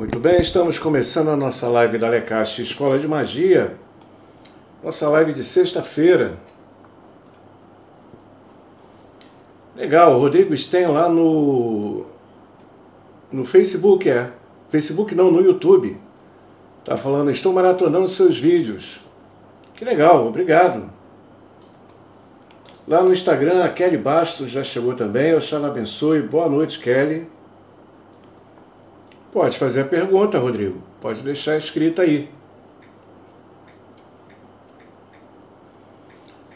Muito bem, estamos começando a nossa live da Lecast Escola de Magia. Nossa live de sexta-feira. Legal, o Rodrigo Sten lá no no Facebook, é. Facebook não, no YouTube. Tá falando, estou maratonando seus vídeos. Que legal, obrigado. Lá no Instagram, a Kelly Bastos já chegou também. Oxalá abençoe. Boa noite, Kelly. Pode fazer a pergunta, Rodrigo. Pode deixar escrita aí.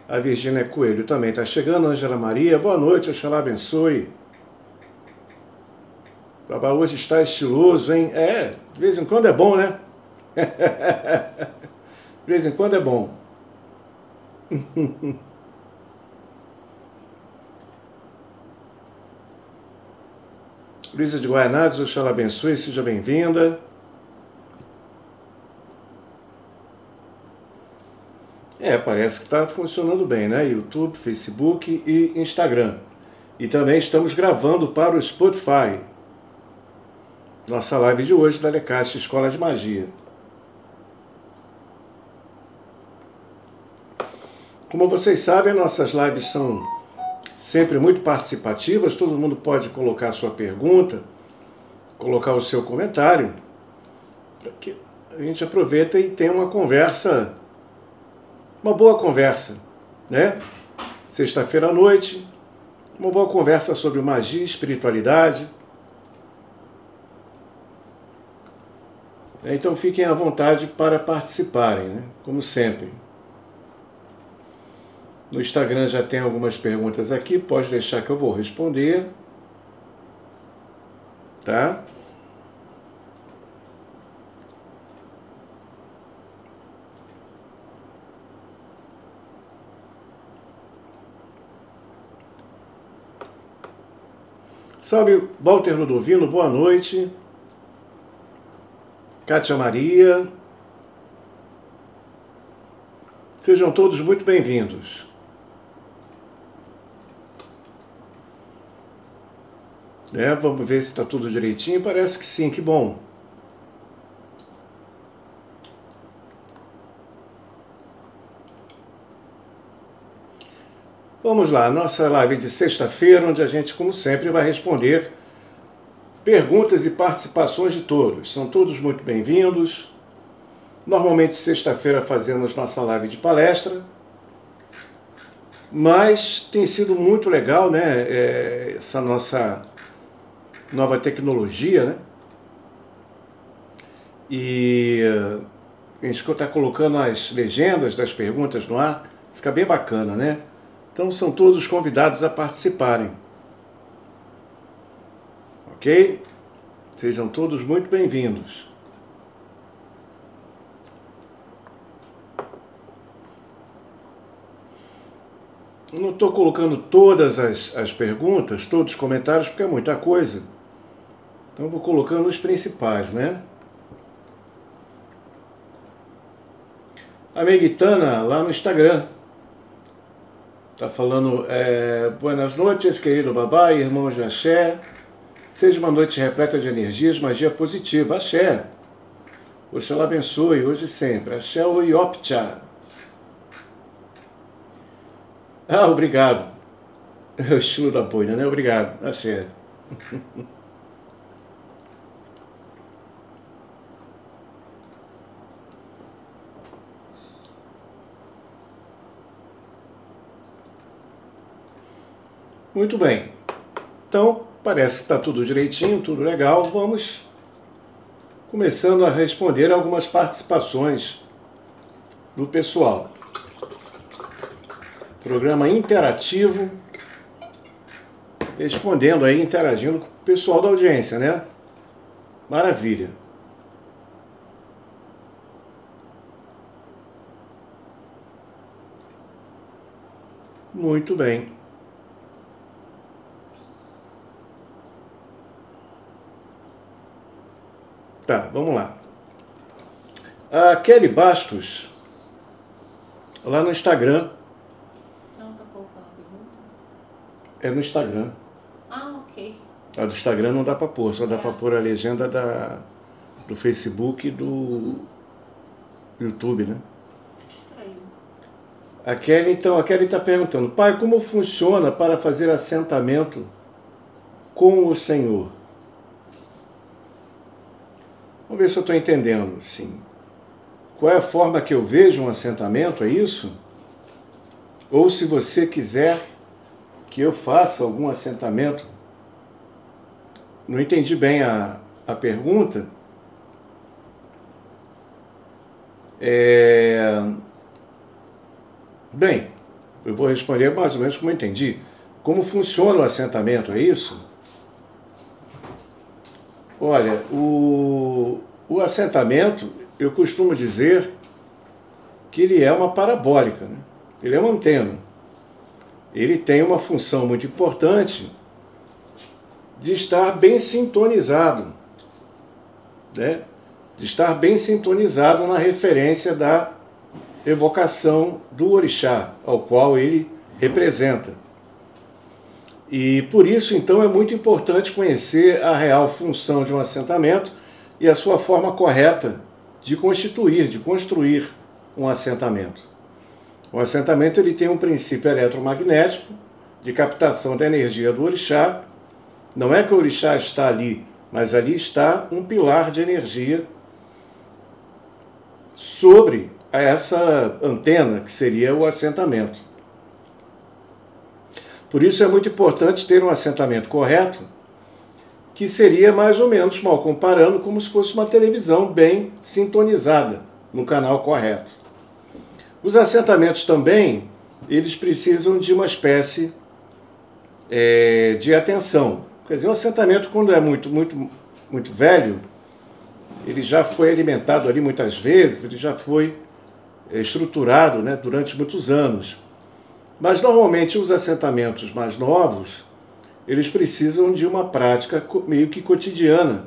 A Virgínia Coelho também está chegando. Angela Maria, boa noite, Oxalá abençoe. Babá hoje está estiloso, hein? É, de vez em quando é bom, né? de vez em quando é bom. Luísa de Guaianazes, Oxalá abençoe, seja bem-vinda. É, parece que está funcionando bem, né? YouTube, Facebook e Instagram. E também estamos gravando para o Spotify. Nossa live de hoje da Lecast Escola de Magia. Como vocês sabem, nossas lives são sempre muito participativas, todo mundo pode colocar sua pergunta, colocar o seu comentário, para que a gente aproveita e tenha uma conversa, uma boa conversa, né? Sexta-feira à noite, uma boa conversa sobre magia e espiritualidade. Então fiquem à vontade para participarem, né? como sempre. No Instagram já tem algumas perguntas aqui, pode deixar que eu vou responder. Tá? Salve Walter Ludovino, boa noite. Kátia Maria. Sejam todos muito bem-vindos. Né? Vamos ver se está tudo direitinho. Parece que sim, que bom. Vamos lá, nossa live de sexta-feira, onde a gente, como sempre, vai responder perguntas e participações de todos. São todos muito bem-vindos. Normalmente, sexta-feira, fazemos nossa live de palestra, mas tem sido muito legal, né? É, essa nossa nova tecnologia, né? E a gente está colocando as legendas das perguntas no ar, fica bem bacana, né? Então são todos convidados a participarem. Ok? Sejam todos muito bem-vindos. Eu não estou colocando todas as, as perguntas, todos os comentários, porque é muita coisa. Então vou colocando os principais, né? A Meguitana, lá no Instagram, tá falando é, Buenas noites, querido e irmão de Axé. Seja uma noite repleta de energias, magia positiva. Axé. Oxalá abençoe, hoje e sempre. Axé Iopcha. Ah, obrigado. É o estilo da boina, né? Obrigado. Axé. Muito bem. Então, parece que está tudo direitinho, tudo legal. Vamos começando a responder algumas participações do pessoal. Programa interativo, respondendo aí, interagindo com o pessoal da audiência, né? Maravilha. Muito bem. Tá, vamos lá. A Kelly Bastos, lá no Instagram. Não tá colocando a pergunta? É no Instagram. Ah, ok. A do Instagram não dá para pôr, só dá para pôr a legenda da, do Facebook e do YouTube, né? Estranho. A Kelly, então, a Kelly está perguntando, pai, como funciona para fazer assentamento com o Senhor? Vamos ver se eu estou entendendo, sim. Qual é a forma que eu vejo um assentamento, é isso? Ou se você quiser que eu faça algum assentamento. Não entendi bem a, a pergunta. É... Bem, eu vou responder mais ou menos como eu entendi. Como funciona o assentamento, é isso? Olha, o, o assentamento, eu costumo dizer que ele é uma parabólica, né? ele é uma antena. Ele tem uma função muito importante de estar bem sintonizado, né? de estar bem sintonizado na referência da evocação do orixá, ao qual ele representa. E por isso, então, é muito importante conhecer a real função de um assentamento e a sua forma correta de constituir, de construir um assentamento. O assentamento ele tem um princípio eletromagnético de captação da energia do orixá. Não é que o orixá está ali, mas ali está um pilar de energia sobre essa antena que seria o assentamento. Por isso é muito importante ter um assentamento correto, que seria mais ou menos, mal comparando, como se fosse uma televisão bem sintonizada no canal correto. Os assentamentos também, eles precisam de uma espécie é, de atenção. Quer dizer, um assentamento, quando é muito, muito, muito velho, ele já foi alimentado ali muitas vezes, ele já foi é, estruturado né, durante muitos anos. Mas normalmente os assentamentos mais novos, eles precisam de uma prática meio que cotidiana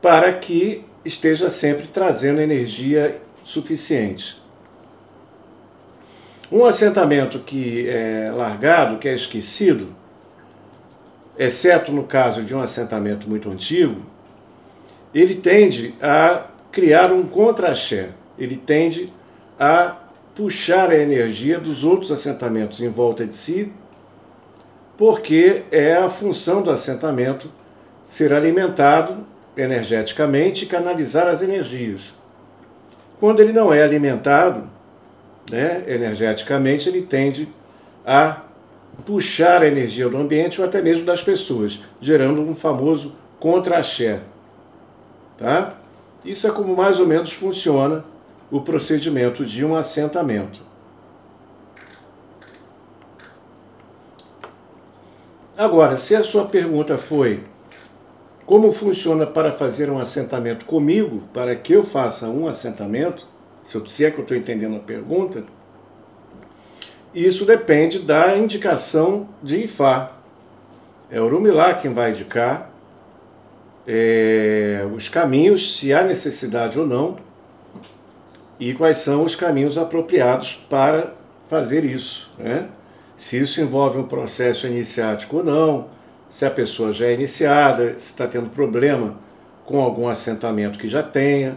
para que esteja sempre trazendo energia suficiente. Um assentamento que é largado, que é esquecido, exceto no caso de um assentamento muito antigo, ele tende a criar um contra-axé, ele tende a puxar a energia dos outros assentamentos em volta de si, porque é a função do assentamento ser alimentado energeticamente e canalizar as energias. Quando ele não é alimentado né, energeticamente, ele tende a puxar a energia do ambiente ou até mesmo das pessoas, gerando um famoso contra-axé. Tá? Isso é como mais ou menos funciona o procedimento de um assentamento. Agora, se a sua pergunta foi como funciona para fazer um assentamento comigo, para que eu faça um assentamento, se, eu, se é que eu estou entendendo a pergunta, isso depende da indicação de Ifá. É o Rumilá quem vai indicar é, os caminhos, se há necessidade ou não, e quais são os caminhos apropriados para fazer isso. Né? Se isso envolve um processo iniciático ou não, se a pessoa já é iniciada, se está tendo problema com algum assentamento que já tenha.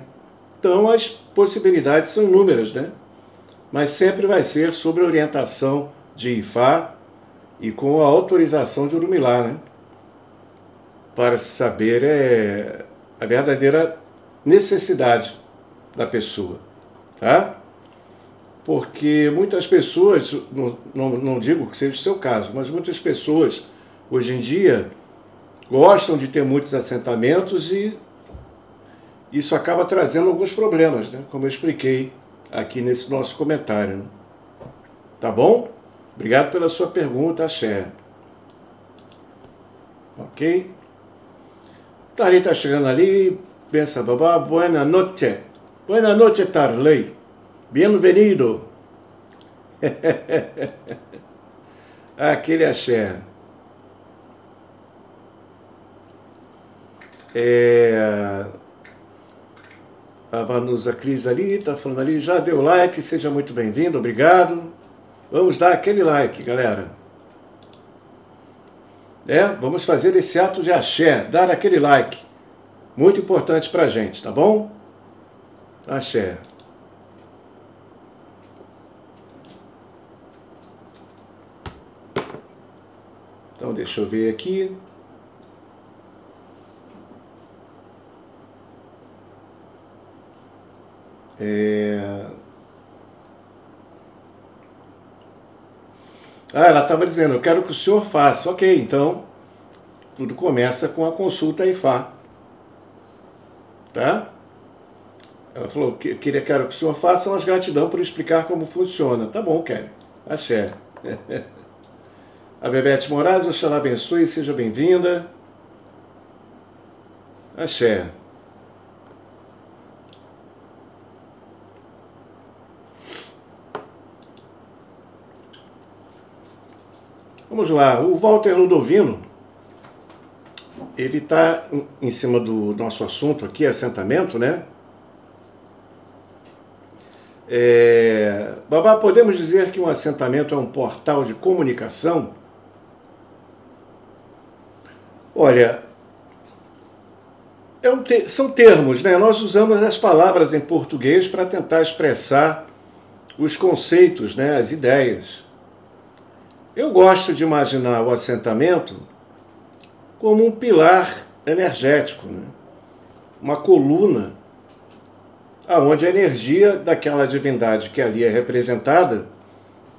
Então as possibilidades são inúmeras, né? Mas sempre vai ser sobre orientação de IFA e com a autorização de Urumilá, né? Para saber é, a verdadeira necessidade da pessoa tá? Porque muitas pessoas, não, não, não digo que seja o seu caso, mas muitas pessoas hoje em dia gostam de ter muitos assentamentos e isso acaba trazendo alguns problemas, né? como eu expliquei aqui nesse nosso comentário. Né? Tá bom? Obrigado pela sua pergunta, Axé. Ok? Tari está chegando ali, pensa, babá, boa noite. Buenas noches, Tarley. Bienvenido. Aquele axé. É, a Vanusa Cris ali, está falando ali, já deu like, seja muito bem-vindo, obrigado. Vamos dar aquele like, galera. É, vamos fazer esse ato de axé, dar aquele like. Muito importante para a gente, tá bom? Axé. Então, deixa eu ver aqui. É... Ah, ela estava dizendo, eu quero que o senhor faça. Ok, então tudo começa com a consulta IFA. Tá? Ela falou que queria quero que o senhor faça umas gratidão por explicar como funciona. Tá bom, Kelly. Axé. a Bebete Moraes, Oxalá abençoe, seja bem-vinda. Axé. Vamos lá, o Walter Ludovino, ele está em cima do nosso assunto aqui, assentamento, né? É, Babá, podemos dizer que um assentamento é um portal de comunicação? Olha, é um te são termos, né? Nós usamos as palavras em português para tentar expressar os conceitos, né? as ideias. Eu gosto de imaginar o assentamento como um pilar energético, né? uma coluna aonde a energia daquela divindade que ali é representada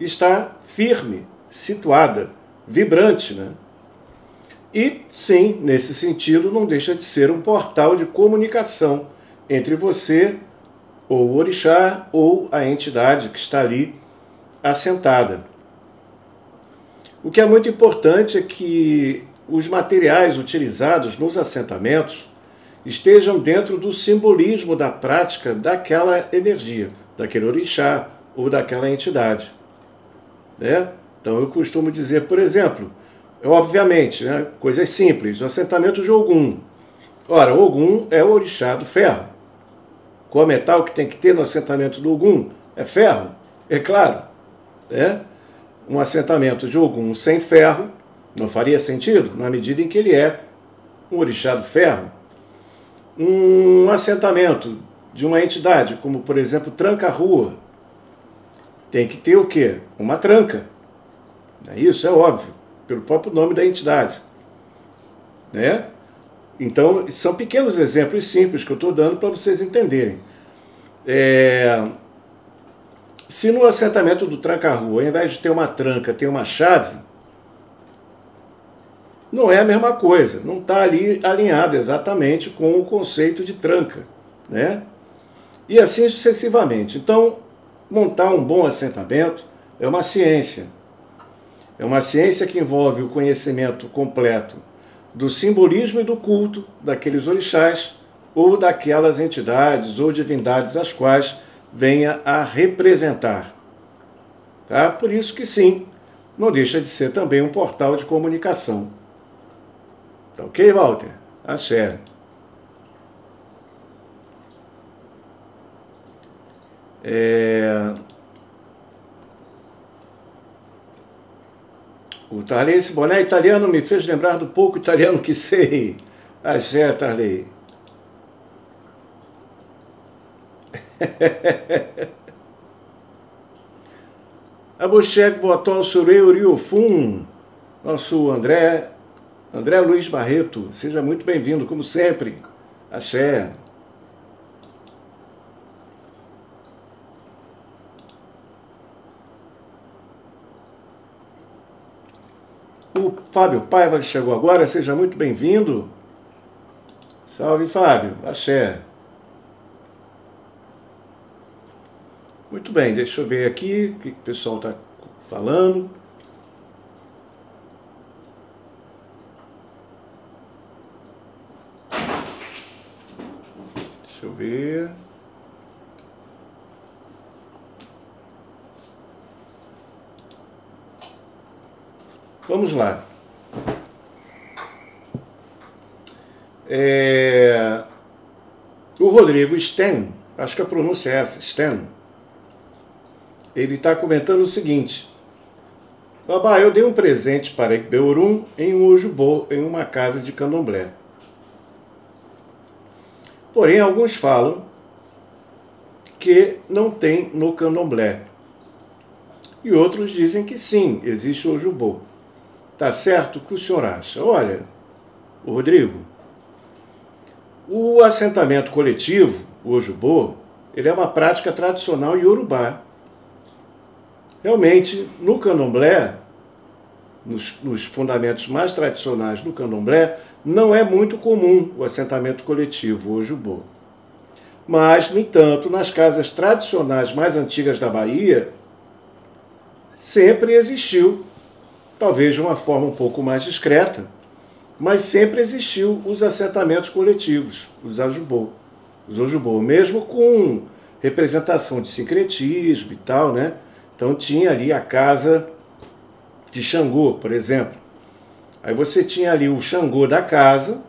está firme, situada, vibrante, né? E sim, nesse sentido, não deixa de ser um portal de comunicação entre você ou o orixá ou a entidade que está ali assentada. O que é muito importante é que os materiais utilizados nos assentamentos estejam dentro do simbolismo da prática daquela energia, daquele orixá ou daquela entidade. Né? Então eu costumo dizer, por exemplo, obviamente, né, coisas simples, o assentamento de Ogum. Ora, Ogum é o orixá do ferro. Qual metal que tem que ter no assentamento do Ogum? É ferro, é claro. Né? um assentamento de Ogum sem ferro não faria sentido, na medida em que ele é um orixá do ferro. Um assentamento de uma entidade, como por exemplo tranca-rua, tem que ter o quê? Uma tranca. É isso, é óbvio, pelo próprio nome da entidade. Né? Então, são pequenos exemplos simples que eu estou dando para vocês entenderem. É, se no assentamento do tranca-rua, ao invés de ter uma tranca, tem uma chave, não é a mesma coisa, não está ali alinhado exatamente com o conceito de tranca, né? E assim sucessivamente. Então, montar um bom assentamento é uma ciência. É uma ciência que envolve o conhecimento completo do simbolismo e do culto daqueles orixás ou daquelas entidades ou divindades às quais venha a representar. Tá? Por isso que sim, não deixa de ser também um portal de comunicação. Tá ok, Walter? Axé. É... O Tarley, esse boné italiano me fez lembrar do pouco italiano que sei. Axé, Tarley. Abushek Botol Surei Uriofum, nosso André, André Luiz Barreto, seja muito bem-vindo, como sempre. Axé. O Fábio Paiva chegou agora, seja muito bem-vindo. Salve, Fábio. Axé. Muito bem, deixa eu ver aqui o que o pessoal está falando. Deixa eu ver. Vamos lá. É... O Rodrigo Sten, acho que a pronúncia é essa, Sten, ele está comentando o seguinte. Babá, eu dei um presente para Beurum em um Ujubô, em uma casa de candomblé. Porém, alguns falam que não tem no candomblé. E outros dizem que sim, existe o Ojubô. Tá certo? O que o senhor acha? Olha, Rodrigo, o assentamento coletivo, o Ojubô, ele é uma prática tradicional em Urubá. Realmente, no candomblé, nos, nos, fundamentos mais tradicionais do candomblé, não é muito comum o assentamento coletivo, o Ojubô. Mas, no entanto, nas casas tradicionais mais antigas da Bahia, sempre existiu, talvez de uma forma um pouco mais discreta, mas sempre existiu os assentamentos coletivos, os ajubô, os ojubô, mesmo com representação de sincretismo e tal, né? Então tinha ali a casa de Xangô, por exemplo. Aí você tinha ali o Xangô da casa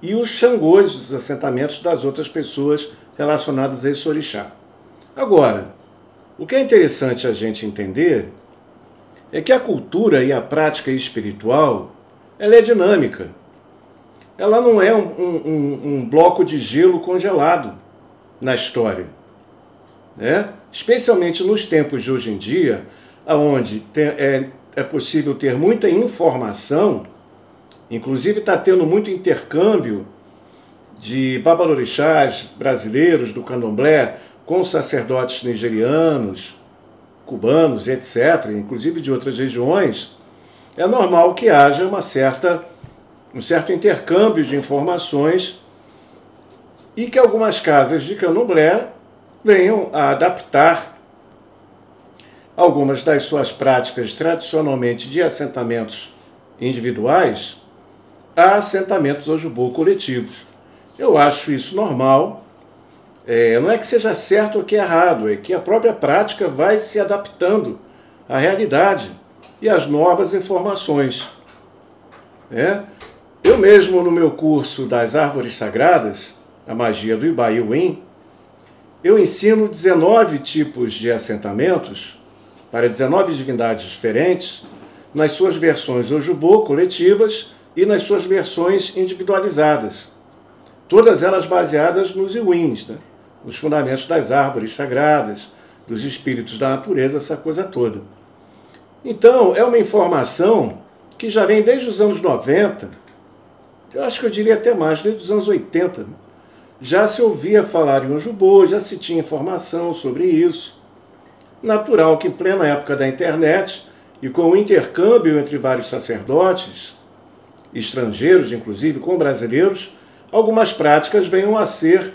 e os Xangôs, os assentamentos das outras pessoas relacionadas a esse orixá. Agora, o que é interessante a gente entender é que a cultura e a prática espiritual ela é dinâmica. Ela não é um, um, um bloco de gelo congelado na história. Né? Especialmente nos tempos de hoje em dia, onde é, é possível ter muita informação, inclusive está tendo muito intercâmbio de babalorixás brasileiros do candomblé com sacerdotes nigerianos, cubanos, etc., inclusive de outras regiões, é normal que haja uma certa, um certo intercâmbio de informações e que algumas casas de candomblé venham a adaptar algumas das suas práticas tradicionalmente de assentamentos individuais a assentamentos ojubô coletivos. Eu acho isso normal é, não é que seja certo ou que é errado, é que a própria prática vai se adaptando à realidade e às novas informações. É? Eu mesmo, no meu curso das árvores sagradas, a magia do Ibaiuim, eu ensino 19 tipos de assentamentos para 19 divindades diferentes, nas suas versões Ojubô coletivas e nas suas versões individualizadas. Todas elas baseadas nos Iwins, né? os fundamentos das árvores sagradas, dos espíritos da natureza, essa coisa toda. Então, é uma informação que já vem desde os anos 90, eu acho que eu diria até mais, desde os anos 80. Já se ouvia falar em Ojubô, já se tinha informação sobre isso. Natural que, em plena época da internet e com o intercâmbio entre vários sacerdotes, estrangeiros, inclusive com brasileiros, algumas práticas venham a ser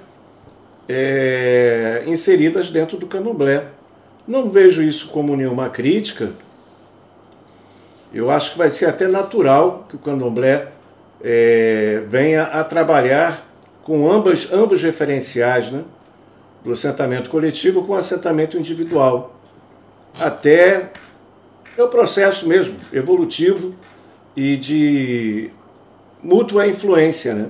é, inseridas dentro do candomblé. Não vejo isso como nenhuma crítica. Eu acho que vai ser até natural que o candomblé é, venha a trabalhar com ambas, ambos referenciais, né? Do assentamento coletivo com o assentamento individual. Até é o processo mesmo, evolutivo e de mútua influência né?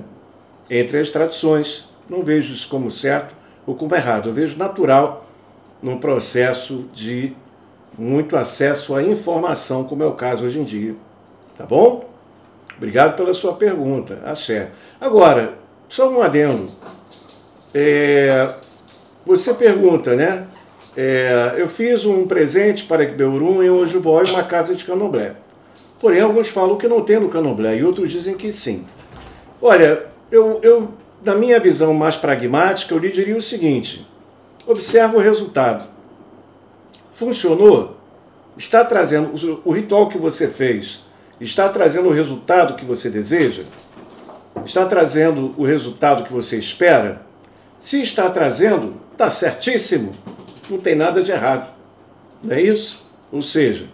entre as tradições não vejo isso como certo ou como errado. Eu vejo natural num processo de muito acesso à informação, como é o caso hoje em dia. Tá bom? Obrigado pela sua pergunta. Axé. Agora, só um adendo. É, você pergunta, né? É, eu fiz um presente para Beuru em Ojubó e uma casa de candomblé. Porém, alguns falam que não tem no candomblé e outros dizem que sim. Olha, eu, eu na minha visão mais pragmática, eu lhe diria o seguinte: observa o resultado. Funcionou? Está trazendo o ritual que você fez? Está trazendo o resultado que você deseja? Está trazendo o resultado que você espera? Se está trazendo, está certíssimo. Não tem nada de errado. Não é isso? Ou seja,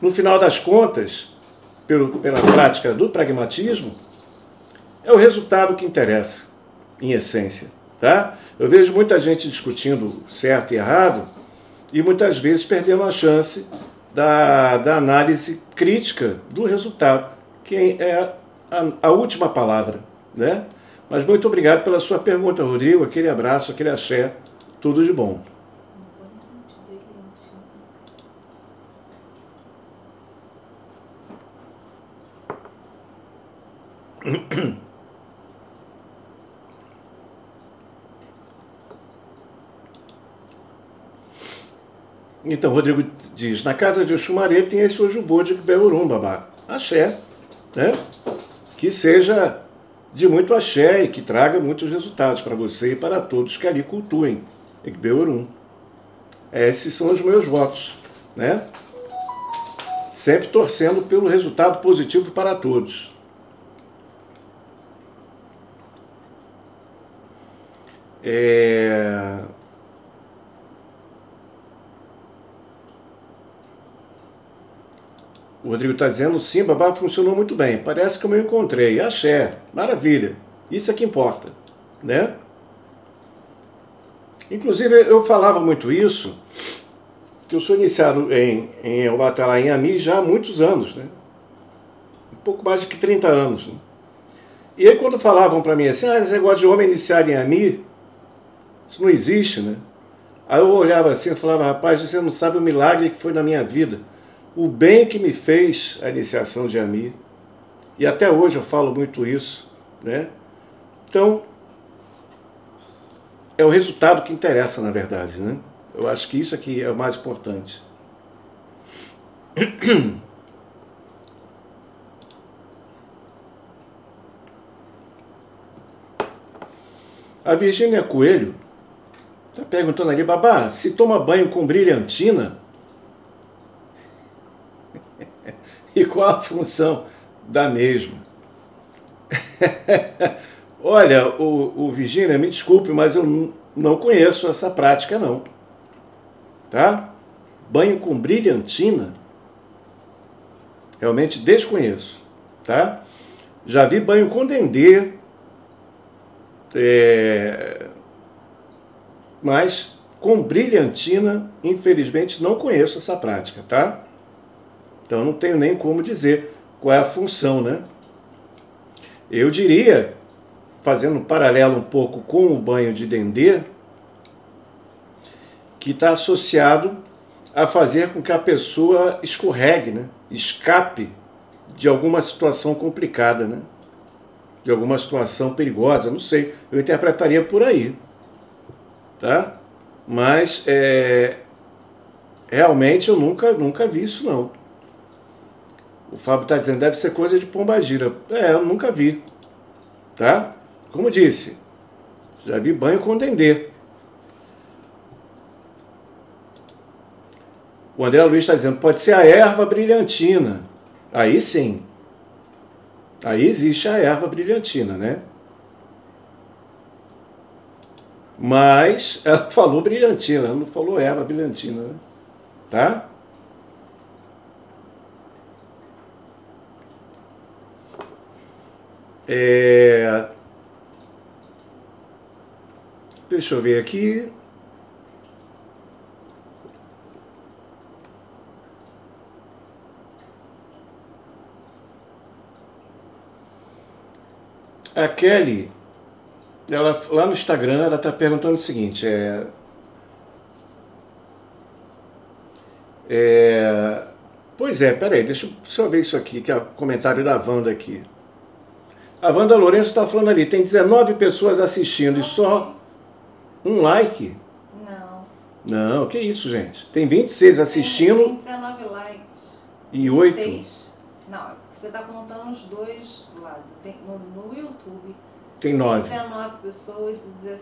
no final das contas, pelo, pela prática do pragmatismo, é o resultado que interessa em essência. Tá? Eu vejo muita gente discutindo certo e errado e muitas vezes perdendo a chance da, da análise crítica do resultado, que é a, a última palavra. Né? Mas muito obrigado pela sua pergunta, Rodrigo. Aquele abraço, aquele axé. Tudo de bom. Então, Rodrigo diz: Na casa de Oxumaré tem esse Ojubô de Belurum, babá. Axé. Né? Que seja de muito axé e que traga muitos resultados para você e para todos que ali cultuem. Beurum. Esses são os meus votos, né? Sempre torcendo pelo resultado positivo para todos. É... O Rodrigo está dizendo, sim, babá funcionou muito bem. Parece que eu me encontrei. Axé, maravilha. Isso é que importa, né? Inclusive, eu falava muito isso, que eu sou iniciado em, em em Ami, já há muitos anos, né? Um pouco mais de que 30 anos. Né? E aí, quando falavam para mim assim, ah, esse negócio de homem iniciado em Ami, isso não existe, né? Aí eu olhava assim e falava, rapaz, você não sabe o milagre que foi na minha vida o bem que me fez a iniciação de Ami. E até hoje eu falo muito isso, né? Então, é o resultado que interessa, na verdade, né? Eu acho que isso aqui é o mais importante. A Virgínia Coelho está perguntando ali, babá, se toma banho com brilhantina, e qual a função da mesma. Olha, o, o Virgínia, me desculpe, mas eu não conheço essa prática não. Tá? Banho com brilhantina, realmente desconheço, tá? Já vi banho com dendê, é... mas com brilhantina, infelizmente, não conheço essa prática, tá? Então não tenho nem como dizer qual é a função, né? Eu diria, fazendo um paralelo um pouco com o banho de dendê, que está associado a fazer com que a pessoa escorregue, né? escape de alguma situação complicada, né? de alguma situação perigosa, não sei, eu interpretaria por aí. Tá? Mas é, realmente eu nunca, nunca vi isso não. O Fábio está dizendo, deve ser coisa de pombagira. É, eu nunca vi. Tá? Como disse, já vi banho com dendê. O André Luiz está dizendo, pode ser a erva brilhantina. Aí sim. Aí existe a erva brilhantina, né? Mas ela falou brilhantina, ela não falou erva brilhantina, né? Tá? É... Deixa eu ver aqui. A Kelly, ela, lá no Instagram, ela está perguntando o seguinte: é, é, pois é, peraí, deixa eu só ver isso aqui, que é o comentário da Wanda aqui. A Wanda Lourenço está falando ali, tem 19 pessoas assistindo e só um like? Não. Não, que isso, gente. Tem 26 assistindo. Tem 19 likes. E 8? 6. Não, você está contando os dois lados. Tem, no, no YouTube. Tem 9. Tem 19 pessoas e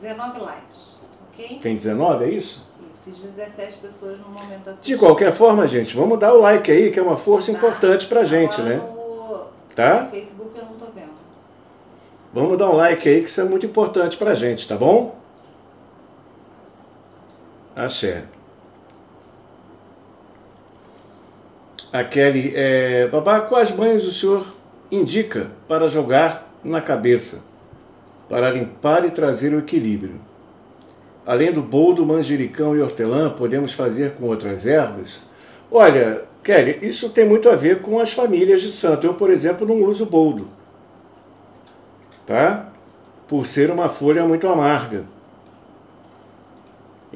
19 likes. Ok? Tem 19, é isso? Isso, 17 pessoas no momento assistindo. De qualquer forma, gente, vamos dar o like aí, que é uma força tá. importante pra gente, Agora, né? No, tá? No Facebook eu não tô vendo. Vamos dar um like aí, que isso é muito importante pra gente, tá bom? Axé. A Kelly, é, babá, quais banhos o senhor indica para jogar na cabeça, para limpar e trazer o equilíbrio? Além do boldo, manjericão e hortelã, podemos fazer com outras ervas? Olha, Kelly, isso tem muito a ver com as famílias de santo. Eu, por exemplo, não uso boldo, tá? Por ser uma folha muito amarga.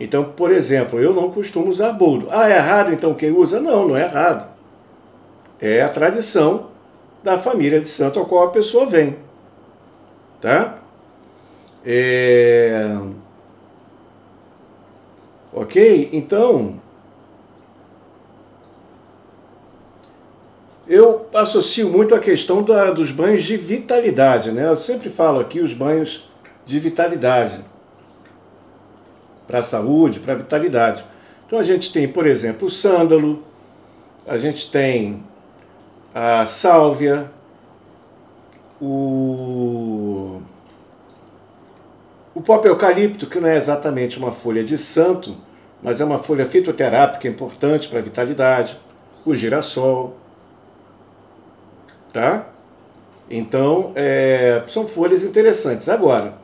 Então, por exemplo, eu não costumo usar boldo. Ah, é errado então quem usa? Não, não é errado. É a tradição da família de santo a qual a pessoa vem. Tá? É... Ok? Então, eu associo muito a questão da, dos banhos de vitalidade, né? Eu sempre falo aqui os banhos de vitalidade para a saúde, para a vitalidade. Então a gente tem, por exemplo, o sândalo, a gente tem a sálvia, o, o próprio eucalipto, que não é exatamente uma folha de santo, mas é uma folha fitoterápica importante para a vitalidade, o girassol, tá? Então, é, são folhas interessantes. Agora,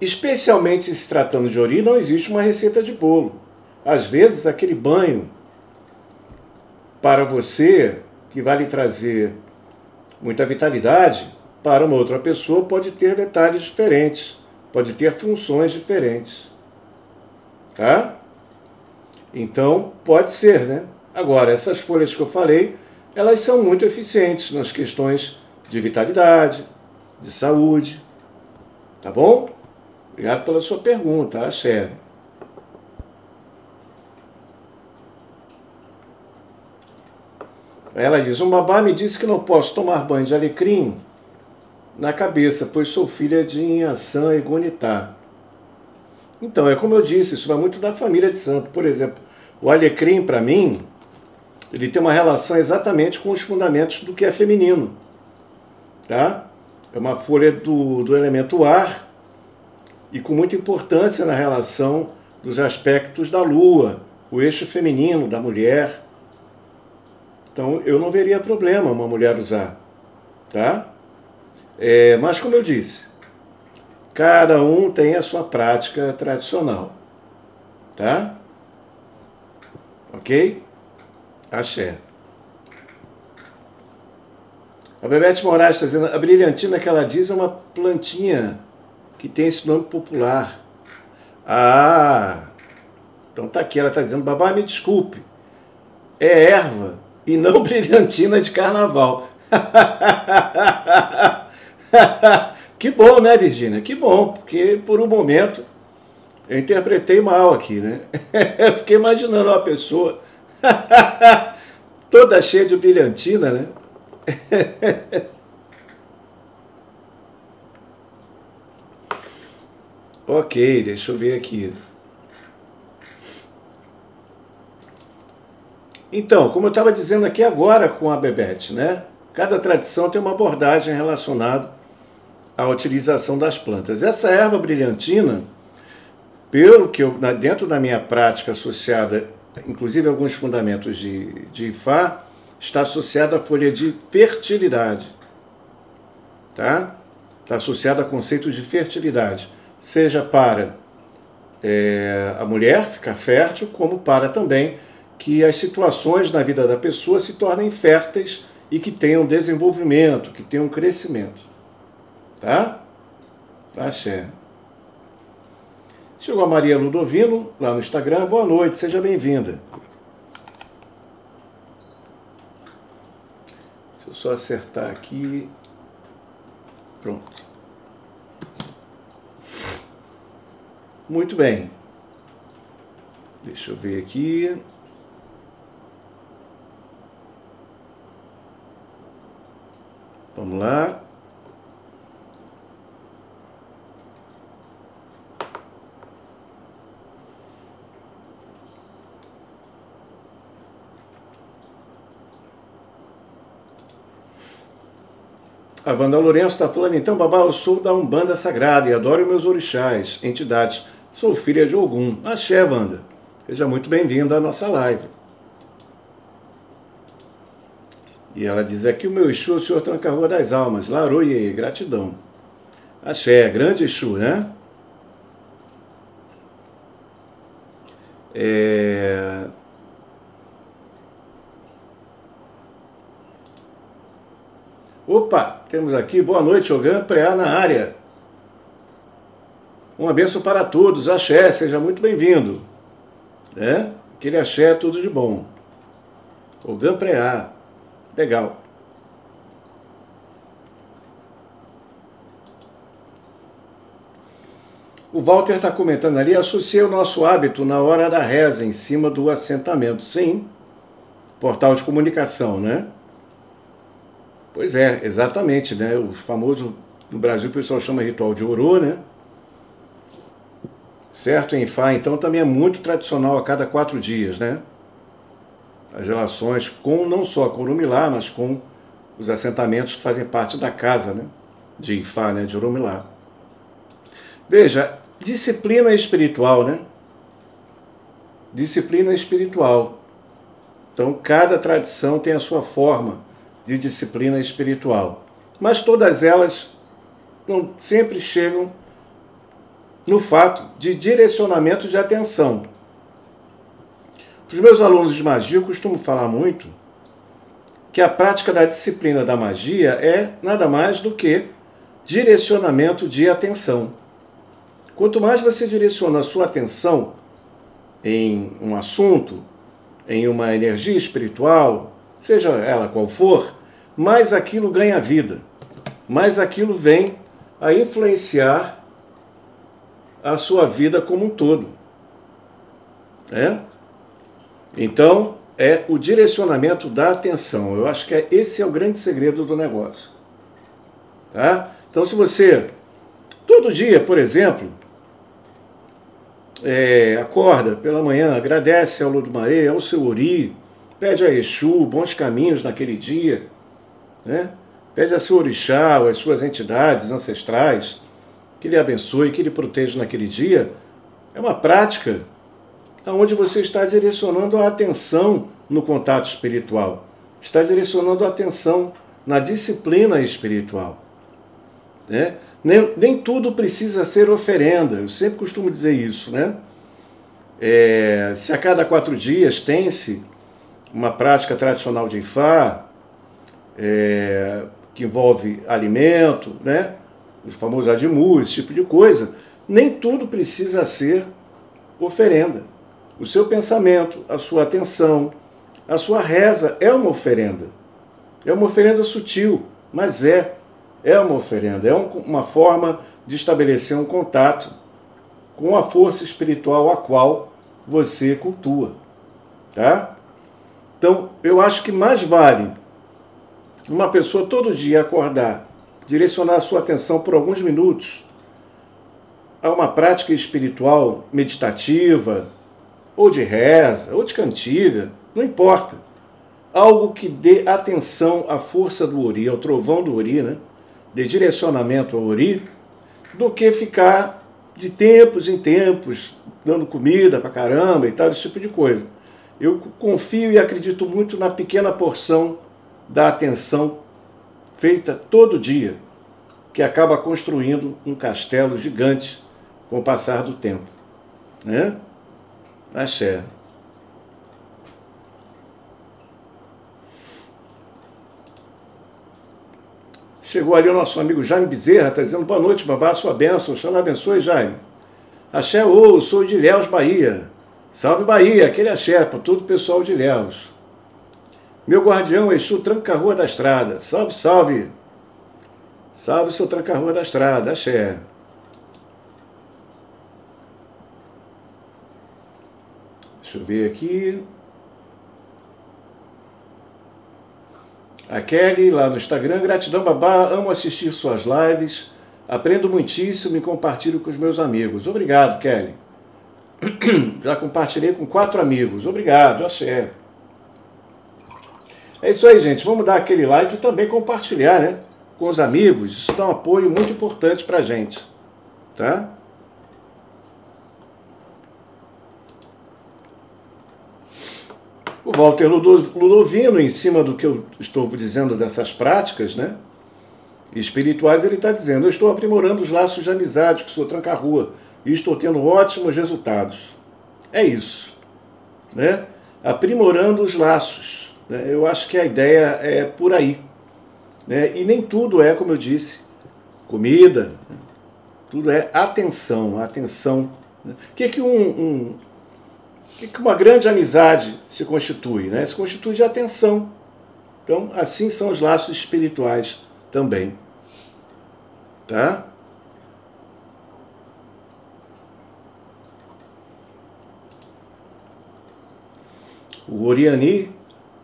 especialmente se tratando de ori, não existe uma receita de bolo. Às vezes, aquele banho para você que vai lhe trazer muita vitalidade, para uma outra pessoa pode ter detalhes diferentes, pode ter funções diferentes. Tá? Então, pode ser, né? Agora, essas folhas que eu falei, elas são muito eficientes nas questões de vitalidade, de saúde. Tá bom? Obrigado pela sua pergunta, Axé. Ela diz: Um babá me disse que não posso tomar banho de alecrim na cabeça, pois sou filha de Inhaçã e Gunitá. Então, é como eu disse, isso vai muito da família de santo. Por exemplo, o alecrim, para mim, ele tem uma relação exatamente com os fundamentos do que é feminino. Tá? É uma folha do, do elemento ar e com muita importância na relação dos aspectos da lua, o eixo feminino da mulher então eu não veria problema uma mulher usar, tá? É, mas como eu disse, cada um tem a sua prática tradicional, tá? Ok? Axé. A Bebete Moraes está dizendo, a brilhantina que ela diz é uma plantinha que tem esse nome popular. Ah, então tá aqui, ela está dizendo, babá, me desculpe, é erva e não brilhantina de carnaval. que bom, né, Virgínia? Que bom, porque por um momento eu interpretei mal aqui, né? Eu fiquei imaginando uma pessoa toda cheia de brilhantina, né? ok, deixa eu ver aqui. Então, como eu estava dizendo aqui agora com a Bebete, né? Cada tradição tem uma abordagem relacionada à utilização das plantas. Essa erva brilhantina, pelo que eu, dentro da minha prática associada, inclusive alguns fundamentos de, de Ifá, está associada à folha de fertilidade. Tá? Está associada a conceitos de fertilidade, seja para é, a mulher ficar fértil, como para também que as situações na vida da pessoa se tornem férteis e que tenham desenvolvimento, que tenham crescimento. Tá? Tá, Xé. Chegou a Maria Ludovino lá no Instagram. Boa noite, seja bem-vinda. Deixa eu só acertar aqui. Pronto. Muito bem. Deixa eu ver aqui. Vamos lá. A Wanda Lourenço está falando, então, babá, eu sou da Umbanda Sagrada e adoro meus orixás, entidades. Sou filha de Ogum. Axé, Wanda. Seja muito bem-vinda à nossa live. E ela diz aqui o meu Exu, o senhor tranca a rua das almas. Laroie, gratidão. Axé, grande Exu, né? É... Opa, temos aqui, boa noite, Ogã Preá na área. Um abenço para todos, axé, seja muito bem-vindo. Né? Aquele axé, tudo de bom. Ogã Preá. Legal. O Walter está comentando ali, associei o nosso hábito na hora da reza, em cima do assentamento. Sim, portal de comunicação, né? Pois é, exatamente, né? O famoso, no Brasil o pessoal chama ritual de orô, né? Certo? Em Fá, então, também é muito tradicional a cada quatro dias, né? As relações com não só a Corumilá, mas com os assentamentos que fazem parte da casa, né? De Ifá, né? De Orumilá. Veja, disciplina espiritual, né? Disciplina espiritual. Então, cada tradição tem a sua forma de disciplina espiritual. Mas todas elas não sempre chegam no fato de direcionamento de atenção. Os meus alunos de magia eu costumo falar muito que a prática da disciplina da magia é nada mais do que direcionamento de atenção. Quanto mais você direciona a sua atenção em um assunto, em uma energia espiritual, seja ela qual for, mais aquilo ganha vida, mais aquilo vem a influenciar a sua vida como um todo. É? Então, é o direcionamento da atenção. Eu acho que é, esse é o grande segredo do negócio. Tá? Então, se você, todo dia, por exemplo, é, acorda pela manhã, agradece ao Lodumare, ao seu Ori, pede a Exu bons caminhos naquele dia, né? pede a seu orixá, ou as suas entidades ancestrais, que lhe abençoe, que lhe proteja naquele dia, é uma prática onde você está direcionando a atenção no contato espiritual, está direcionando a atenção na disciplina espiritual. Né? Nem, nem tudo precisa ser oferenda, eu sempre costumo dizer isso. Né? É, se a cada quatro dias tem-se uma prática tradicional de Ifá, é, que envolve alimento, né? o famoso adimu, esse tipo de coisa, nem tudo precisa ser oferenda. O seu pensamento, a sua atenção, a sua reza é uma oferenda. É uma oferenda sutil, mas é. É uma oferenda, é uma forma de estabelecer um contato com a força espiritual a qual você cultua. Tá? Então, eu acho que mais vale uma pessoa todo dia acordar, direcionar a sua atenção por alguns minutos a uma prática espiritual meditativa, ou de reza, ou de cantiga, não importa. Algo que dê atenção à força do Ori, ao trovão do Ori, né? de direcionamento ao Ori, do que ficar de tempos em tempos dando comida pra caramba e tal, esse tipo de coisa. Eu confio e acredito muito na pequena porção da atenção feita todo dia, que acaba construindo um castelo gigante com o passar do tempo. Né? Axé. Chegou ali o nosso amigo Jaime Bezerra, está dizendo boa noite, babá, sua bênção. Xana abençoe, Jaime. Axé, ô, sou de Ilhéus, Bahia. Salve Bahia, aquele axé para todo o pessoal de Ilhéus. Meu guardião, Exu, tranca a rua da estrada. Salve, salve. Salve, seu tranca a rua da estrada. Axé. Deixa eu ver aqui. A Kelly, lá no Instagram, gratidão babá, amo assistir suas lives, aprendo muitíssimo e compartilho com os meus amigos. Obrigado, Kelly. Já compartilhei com quatro amigos. Obrigado, axé. É isso aí, gente. Vamos dar aquele like e também compartilhar, né? Com os amigos. Isso dá um apoio muito importante pra gente. Tá? O Walter Ludovino, em cima do que eu estou dizendo dessas práticas, né? Espirituais, ele está dizendo: Eu estou aprimorando os laços de amizade que sou tranca-rua e estou tendo ótimos resultados. É isso. Né? Aprimorando os laços. Né? Eu acho que a ideia é por aí. Né? E nem tudo é, como eu disse, comida, né? tudo é atenção, atenção. Né? O que, que, um, um que, que uma grande amizade se constitui? Né? Se constitui de atenção. Então, assim são os laços espirituais também. Tá? O Oriani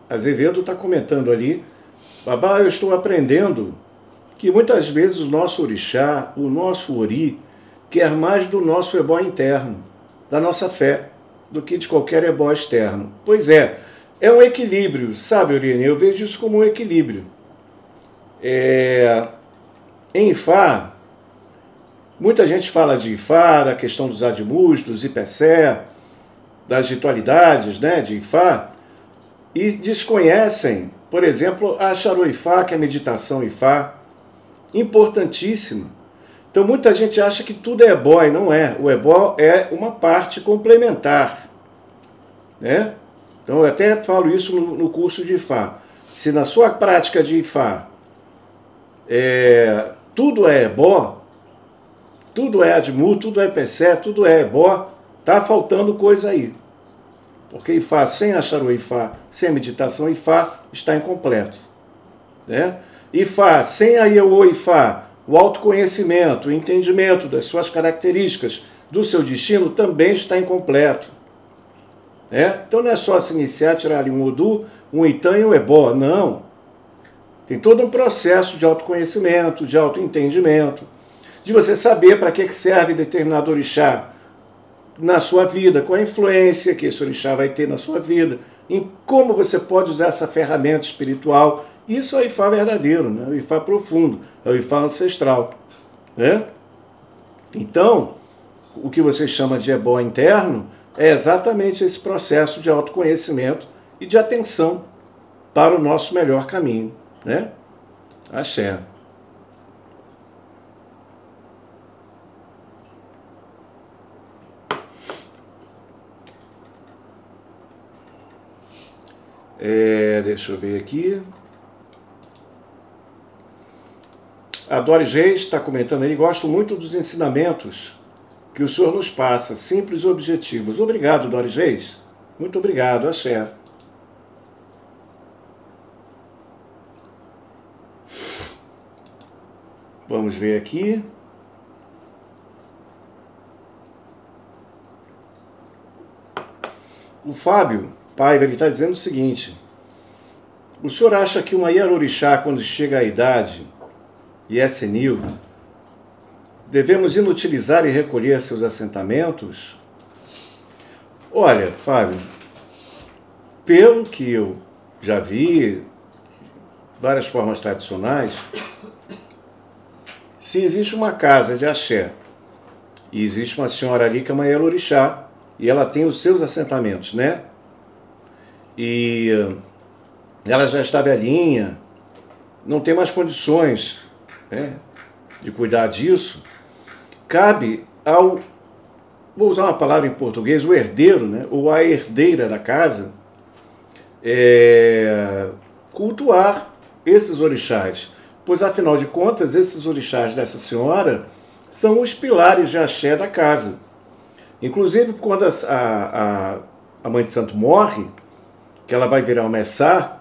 Azevedo está comentando ali, Babá, eu estou aprendendo que muitas vezes o nosso orixá, o nosso ori, quer mais do nosso ebó interno, da nossa fé, do que de qualquer ebó externo. Pois é, é um equilíbrio, sabe, Oriane? Eu vejo isso como um equilíbrio. É, em Ifá, muita gente fala de Ifá, da questão dos admus, dos IPC, das ritualidades né, de Ifá, e desconhecem, por exemplo, a Charuifá, que é a meditação Ifá, importantíssima. Então muita gente acha que tudo é ebó e não é. O ebó é uma parte complementar. Né? Então eu até falo isso no, curso de Ifá. Se na sua prática de Ifá é, tudo é ebó, tudo é admu, tudo é pecé, tudo é ebó, tá faltando coisa aí. Porque Ifá sem achar o Ifá, sem a meditação, Ifá está incompleto. Né? Ifá sem a o Ifá, o autoconhecimento, o entendimento das suas características, do seu destino, também está incompleto. Né? Então não é só se iniciar, tirar um Odu, um Itan e um Ebó, não. Tem todo um processo de autoconhecimento, de autoentendimento, de você saber para que serve determinado orixá, na sua vida, com a influência que esse orixá vai ter na sua vida, em como você pode usar essa ferramenta espiritual. Isso é o Ifá verdadeiro, né? o Ifá profundo, é o Ifá ancestral. Né? Então, o que você chama de ebó interno é exatamente esse processo de autoconhecimento e de atenção para o nosso melhor caminho. Né? Axé. É, deixa eu ver aqui. A Doris Reis está comentando aí, gosto muito dos ensinamentos que o Senhor nos passa, simples e objetivos. Obrigado, Doris Reis. Muito obrigado, Axé. Vamos ver aqui. O Fábio Paiva, ele está dizendo o seguinte: o senhor acha que uma Yarorixá, quando chega à idade e é senil, devemos inutilizar e recolher seus assentamentos? Olha, Fábio, pelo que eu já vi, várias formas tradicionais, se existe uma casa de axé e existe uma senhora ali que é uma Elorixá e ela tem os seus assentamentos, né? E ela já está velhinha, não tem mais condições né, de cuidar disso, cabe ao, vou usar uma palavra em português, o herdeiro, né, ou a herdeira da casa, é, cultuar esses orixás. Pois, afinal de contas, esses orixás dessa senhora são os pilares de axé da casa. Inclusive, quando a, a, a mãe de santo morre, que ela vai virar uma Messá,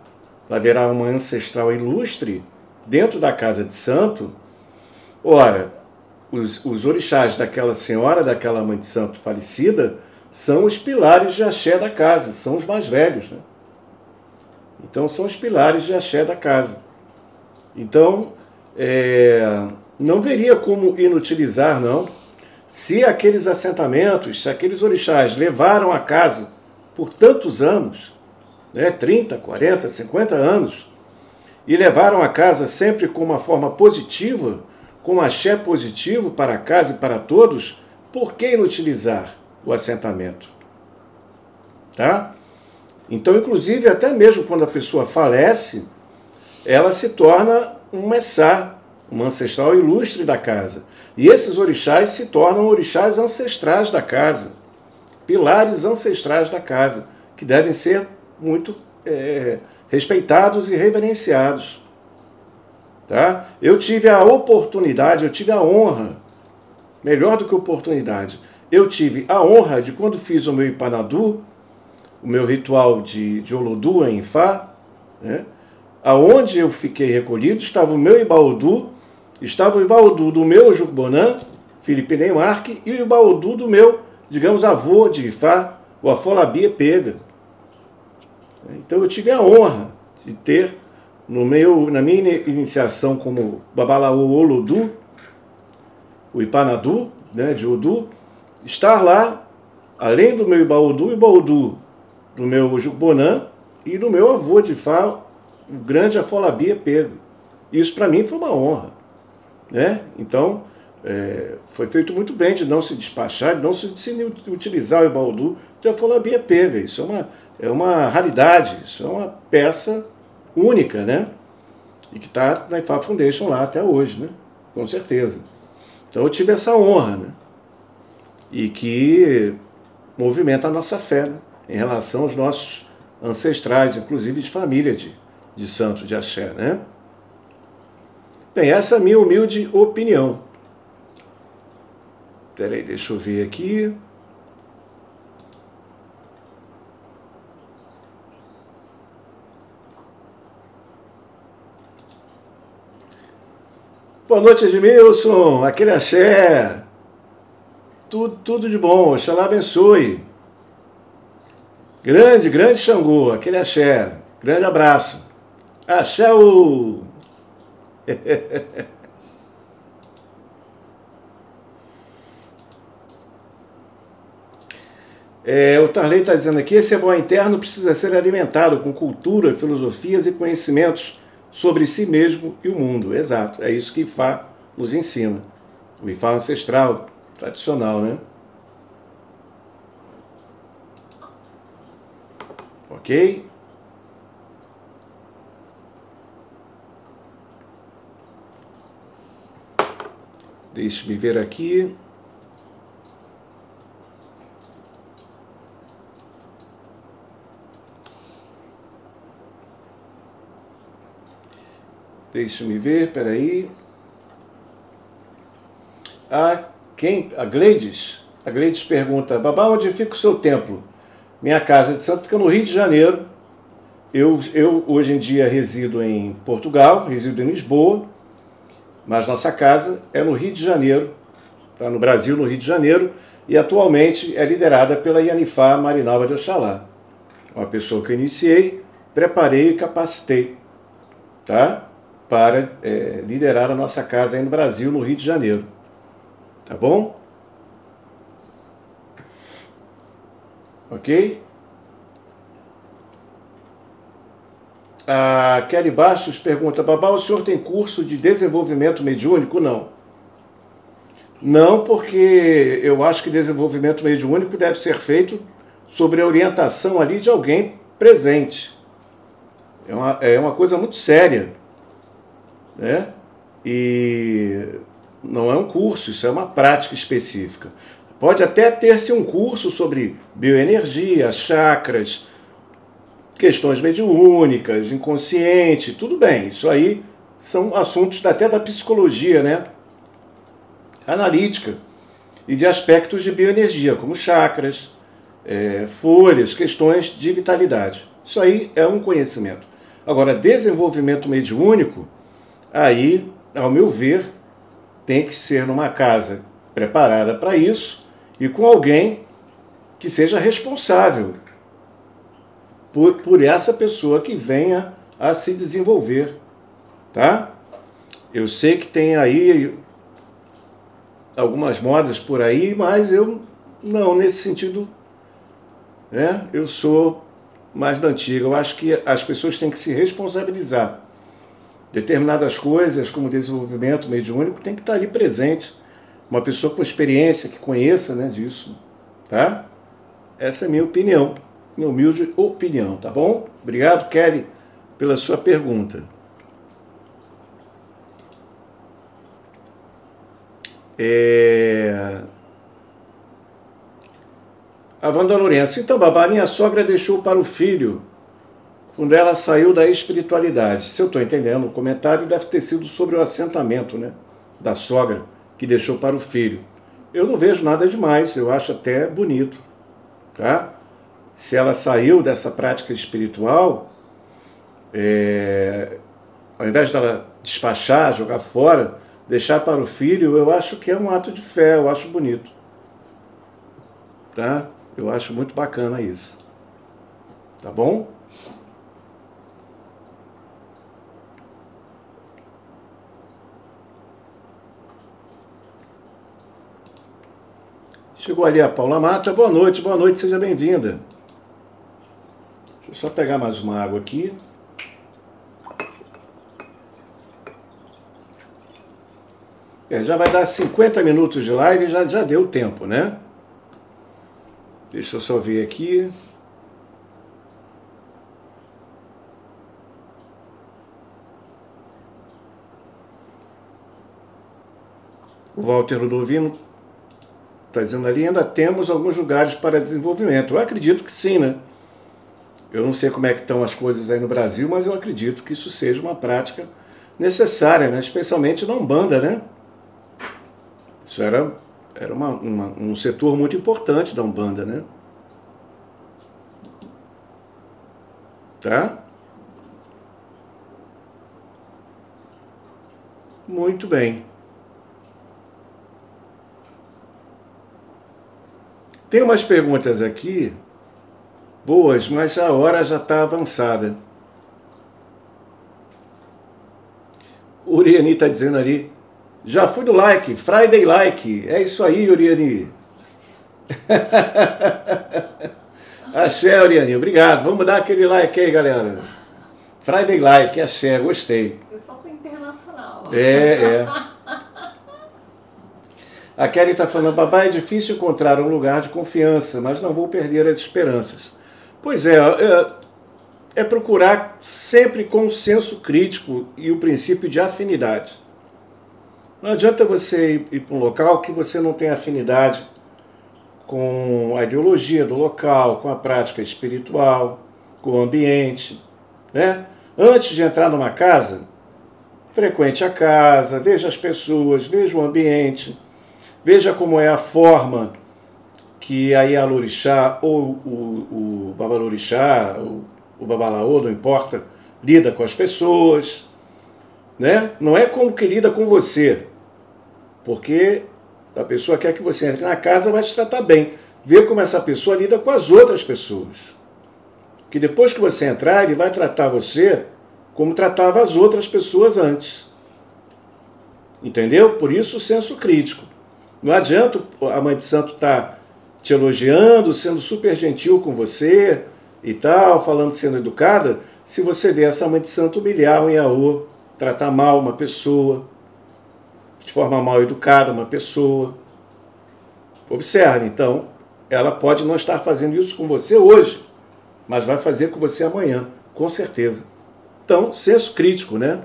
vai virar uma ancestral ilustre dentro da casa de santo. Ora, os, os orixás daquela senhora, daquela mãe de santo falecida, são os pilares de axé da casa, são os mais velhos. Né? Então, são os pilares de axé da casa. Então, é, não veria como inutilizar, não. Se aqueles assentamentos, se aqueles orixás levaram a casa por tantos anos, né, 30, 40, 50 anos, e levaram a casa sempre com uma forma positiva, com um axé positivo para a casa e para todos, por que inutilizar o assentamento? Tá? Então, inclusive, até mesmo quando a pessoa falece, ela se torna um messá, um ancestral ilustre da casa. E esses orixás se tornam orixás ancestrais da casa, pilares ancestrais da casa, que devem ser muito é, respeitados e reverenciados. Tá? Eu tive a oportunidade, eu tive a honra, melhor do que oportunidade, eu tive a honra de quando fiz o meu Ipanadu, o meu ritual de, de em Ifá, né? aonde eu fiquei recolhido, estava o meu Ibaodu, estava o Ibaodu do meu Jurbonã, Felipe Neymarque, e o Ibaodu do meu, digamos, avô de Ifá, o Afolabia Pega. Então eu tive a honra de ter no meu, na minha iniciação como Babalaô Olodu, o Ipanadu, né, de Odu, estar lá, além do meu Ibaodu, Ibaodu do meu Jubonã e do meu avô de Fá, o grande Afolabia Pego. Isso para mim foi uma honra. Né? Então, é, foi feito muito bem de não se despachar, de não se, de se utilizar o Ibaodu de Afolabia Pega. Isso é uma, é uma raridade, isso é uma peça única, né? E que está na IFA Foundation lá até hoje, né? Com certeza. Então eu tive essa honra, né? E que movimenta a nossa fé né? em relação aos nossos ancestrais, inclusive de família de, de santo de axé, né? Bem, essa é a minha humilde opinião. Peraí, deixa eu ver aqui. Boa noite, Edmilson. Aquele axé. Tudo, tudo de bom. Oxalá abençoe. Grande, grande Xangô. Aquele axé. Grande abraço. Axé o. É, o Tarley está dizendo aqui: esse ebó interno precisa ser alimentado com cultura, filosofias e conhecimentos sobre si mesmo e o mundo. Exato, é isso que Ifá nos ensina. O Ifá ancestral, tradicional, né? Ok? Deixe-me ver aqui. Deixa-me ver, peraí. A quem? A Gleides? A Gleides pergunta: Babá, onde fica o seu templo? Minha casa de santo fica no Rio de Janeiro. Eu, eu hoje em dia resido em Portugal, resido em Lisboa, mas nossa casa é no Rio de Janeiro, está no Brasil, no Rio de Janeiro, e atualmente é liderada pela Yanifá Marinalva de Oxalá. Uma pessoa que eu iniciei, preparei e capacitei. Tá? Para é, liderar a nossa casa aí no Brasil, no Rio de Janeiro. Tá bom? Ok? A Kelly Bastos pergunta: Babá, o senhor tem curso de desenvolvimento mediúnico? Não. Não, porque eu acho que desenvolvimento mediúnico deve ser feito sobre a orientação ali de alguém presente. É uma, é uma coisa muito séria né? E não é um curso, isso é uma prática específica. Pode até ter-se um curso sobre bioenergia, chakras, questões mediúnicas, inconsciente, tudo bem. Isso aí são assuntos até da psicologia, né? Analítica e de aspectos de bioenergia, como chakras, é, folhas, questões de vitalidade. Isso aí é um conhecimento. Agora, desenvolvimento mediúnico aí, ao meu ver, tem que ser numa casa preparada para isso e com alguém que seja responsável por, por essa pessoa que venha a se desenvolver, tá? Eu sei que tem aí algumas modas por aí, mas eu não, nesse sentido, né? Eu sou mais da antiga. Eu acho que as pessoas têm que se responsabilizar determinadas coisas, como desenvolvimento mediúnico, tem que estar ali presente. Uma pessoa com experiência, que conheça né, disso. Tá? Essa é a minha opinião, minha humilde opinião, tá bom? Obrigado, Kelly, pela sua pergunta. É... A Wanda Lourenço. Então, babá, minha sogra deixou para o filho quando ela saiu da espiritualidade. Se eu estou entendendo, o comentário deve ter sido sobre o assentamento né, da sogra que deixou para o filho. Eu não vejo nada demais, eu acho até bonito. Tá? Se ela saiu dessa prática espiritual, é, ao invés dela despachar, jogar fora, deixar para o filho, eu acho que é um ato de fé, eu acho bonito. Tá? Eu acho muito bacana isso. Tá bom? Chegou ali a Paula Mata. Boa noite, boa noite, seja bem-vinda. Deixa eu só pegar mais uma água aqui. É, já vai dar 50 minutos de live, já, já deu tempo, né? Deixa eu só ver aqui. O Walter Ludovino está dizendo ali, ainda temos alguns lugares para desenvolvimento. Eu acredito que sim, né? Eu não sei como é que estão as coisas aí no Brasil, mas eu acredito que isso seja uma prática necessária, né? especialmente na Umbanda, né? Isso era, era uma, uma, um setor muito importante da Umbanda, né? Tá? Muito bem. Tem umas perguntas aqui boas, mas a hora já está avançada. Uriani está dizendo ali, já fui do like, Friday like. É isso aí, Uriani. Axé, Uriani, obrigado. Vamos dar aquele like aí, galera. Friday like, axé, gostei. Eu só tô internacional. É, é. A Kelly está falando, papai, é difícil encontrar um lugar de confiança, mas não vou perder as esperanças. Pois é, é, é procurar sempre com o senso crítico e o princípio de afinidade. Não adianta você ir para um local que você não tem afinidade com a ideologia do local, com a prática espiritual, com o ambiente. Né? Antes de entrar numa casa, frequente a casa, veja as pessoas, veja o ambiente Veja como é a forma que a Ialorixá ou o, o Babalorixá, o, o Babalaô, não importa, lida com as pessoas. Né? Não é como que lida com você, porque a pessoa quer que você entre na casa vai te tratar bem. Vê como essa pessoa lida com as outras pessoas. Que depois que você entrar, ele vai tratar você como tratava as outras pessoas antes. Entendeu? Por isso o senso crítico. Não adianta a mãe de santo estar tá te elogiando, sendo super gentil com você e tal, falando sendo educada, se você vê essa mãe de santo humilhar um Iaô, tratar mal uma pessoa, de forma mal educada uma pessoa. Observe, então, ela pode não estar fazendo isso com você hoje, mas vai fazer com você amanhã, com certeza. Então, senso crítico, né?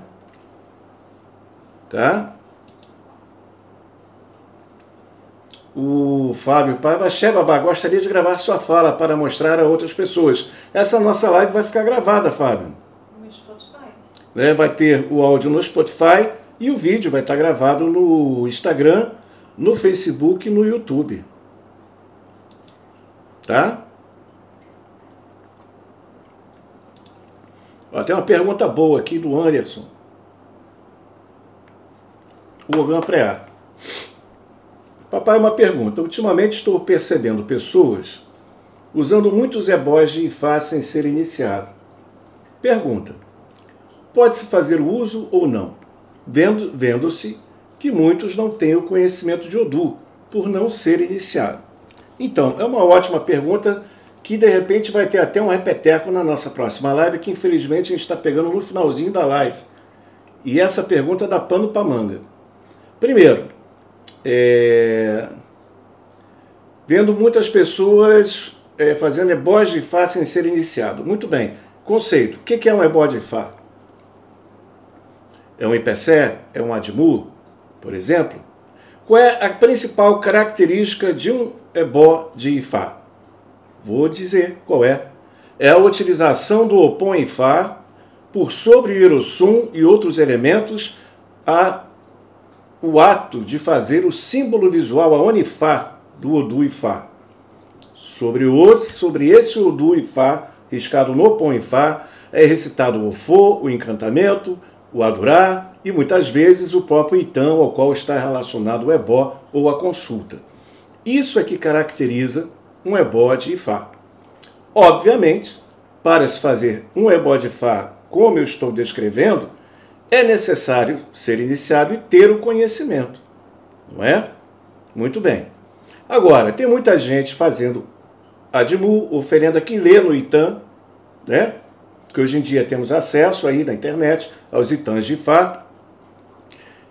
Tá? O Fábio Paiva, Babá, gostaria de gravar sua fala para mostrar a outras pessoas. Essa nossa live vai ficar gravada, Fábio. No Spotify. É, vai ter o áudio no Spotify e o vídeo vai estar gravado no Instagram, no Facebook e no YouTube. Tá? Ó, tem uma pergunta boa aqui do Anderson. O Ogan Preá. Papai, uma pergunta. Ultimamente estou percebendo pessoas usando muitos ebós de Ifá sem ser iniciado. Pergunta: pode-se fazer uso ou não? Vendo-se vendo que muitos não têm o conhecimento de Odu, por não ser iniciado. Então, é uma ótima pergunta que de repente vai ter até um repeteco na nossa próxima live, que infelizmente a gente está pegando no finalzinho da live. E essa pergunta dá pano para manga. Primeiro, é, vendo muitas pessoas é, fazendo ebós de Fá sem ser iniciado. Muito bem. Conceito. O que é um ebó de Fá? É um IPCE? É um ADMU, por exemplo? Qual é a principal característica de um ebó de Ifá? Vou dizer qual é. É a utilização do Opon Ifá por sobre o Irosum e outros elementos a o ato de fazer o símbolo visual, a Onifá, do Odu Ifá. Sobre, o, sobre esse Odu Ifá, riscado no Pão Ifá, é recitado o Ofô, o encantamento, o Adurá e muitas vezes o próprio Itã, ao qual está relacionado o Ebó ou a consulta. Isso é que caracteriza um Ebó de Ifá. Obviamente para se fazer um ebó de Fá como eu estou descrevendo, é necessário ser iniciado e ter o conhecimento. Não é? Muito bem. Agora, tem muita gente fazendo Admu, oferenda que lê no Itam, né? Que hoje em dia temos acesso aí na internet aos Itãs de Fá.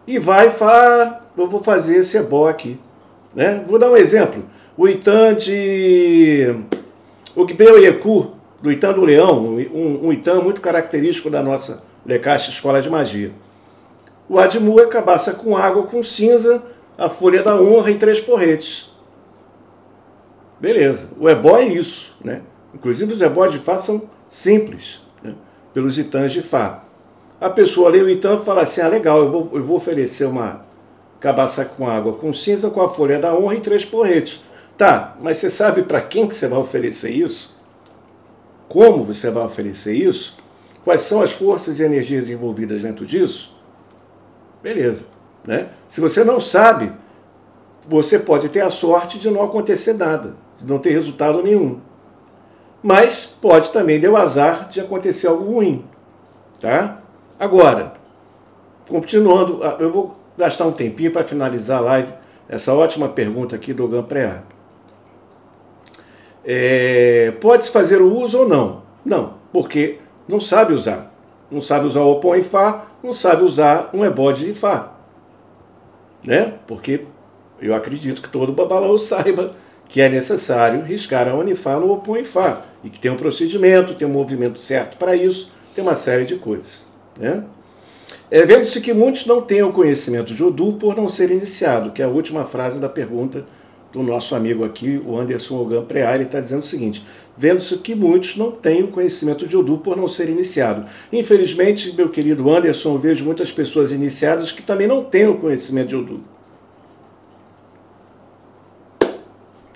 E vai Fá, eu vou fazer esse ebó aqui. Né? Vou dar um exemplo. O Itam de Ogbeu Yeku, do Itam do Leão, um, um Itam muito característico da nossa Lecaste Escola de Magia. O Admu é cabaça com água com cinza, a folha da honra em três porretes. Beleza. O ebó é isso, né? Inclusive os ebós de Fá são simples, né? pelos itãs de Fá. A pessoa lê o itã e fala assim, ah, legal, eu vou, eu vou oferecer uma cabaça com água com cinza, com a folha da honra e três porretes. Tá, mas você sabe para quem que você vai oferecer isso? Como você vai oferecer isso? Quais são as forças e energias envolvidas dentro disso? Beleza. Né? Se você não sabe, você pode ter a sorte de não acontecer nada de não ter resultado nenhum. Mas pode também ter o azar de acontecer algo ruim. Tá? Agora, continuando, ah, eu vou gastar um tempinho para finalizar a live, essa ótima pergunta aqui do Gan Preá. É, Pode-se fazer o uso ou não? Não, porque não sabe usar. Não sabe usar o Opon em Fá, não sabe usar um ebode em Fá. Né? Porque eu acredito que todo babalão saiba que é necessário riscar a Unifá no Opon Fá, e que tem um procedimento, tem um movimento certo para isso, tem uma série de coisas. Né? É, Vendo-se que muitos não têm o conhecimento de Odu por não ser iniciado, que é a última frase da pergunta do nosso amigo aqui, o Anderson Ogan ele está dizendo o seguinte: vendo-se que muitos não têm o conhecimento de Odu por não ser iniciado. Infelizmente, meu querido Anderson, eu vejo muitas pessoas iniciadas que também não têm o conhecimento de Odu.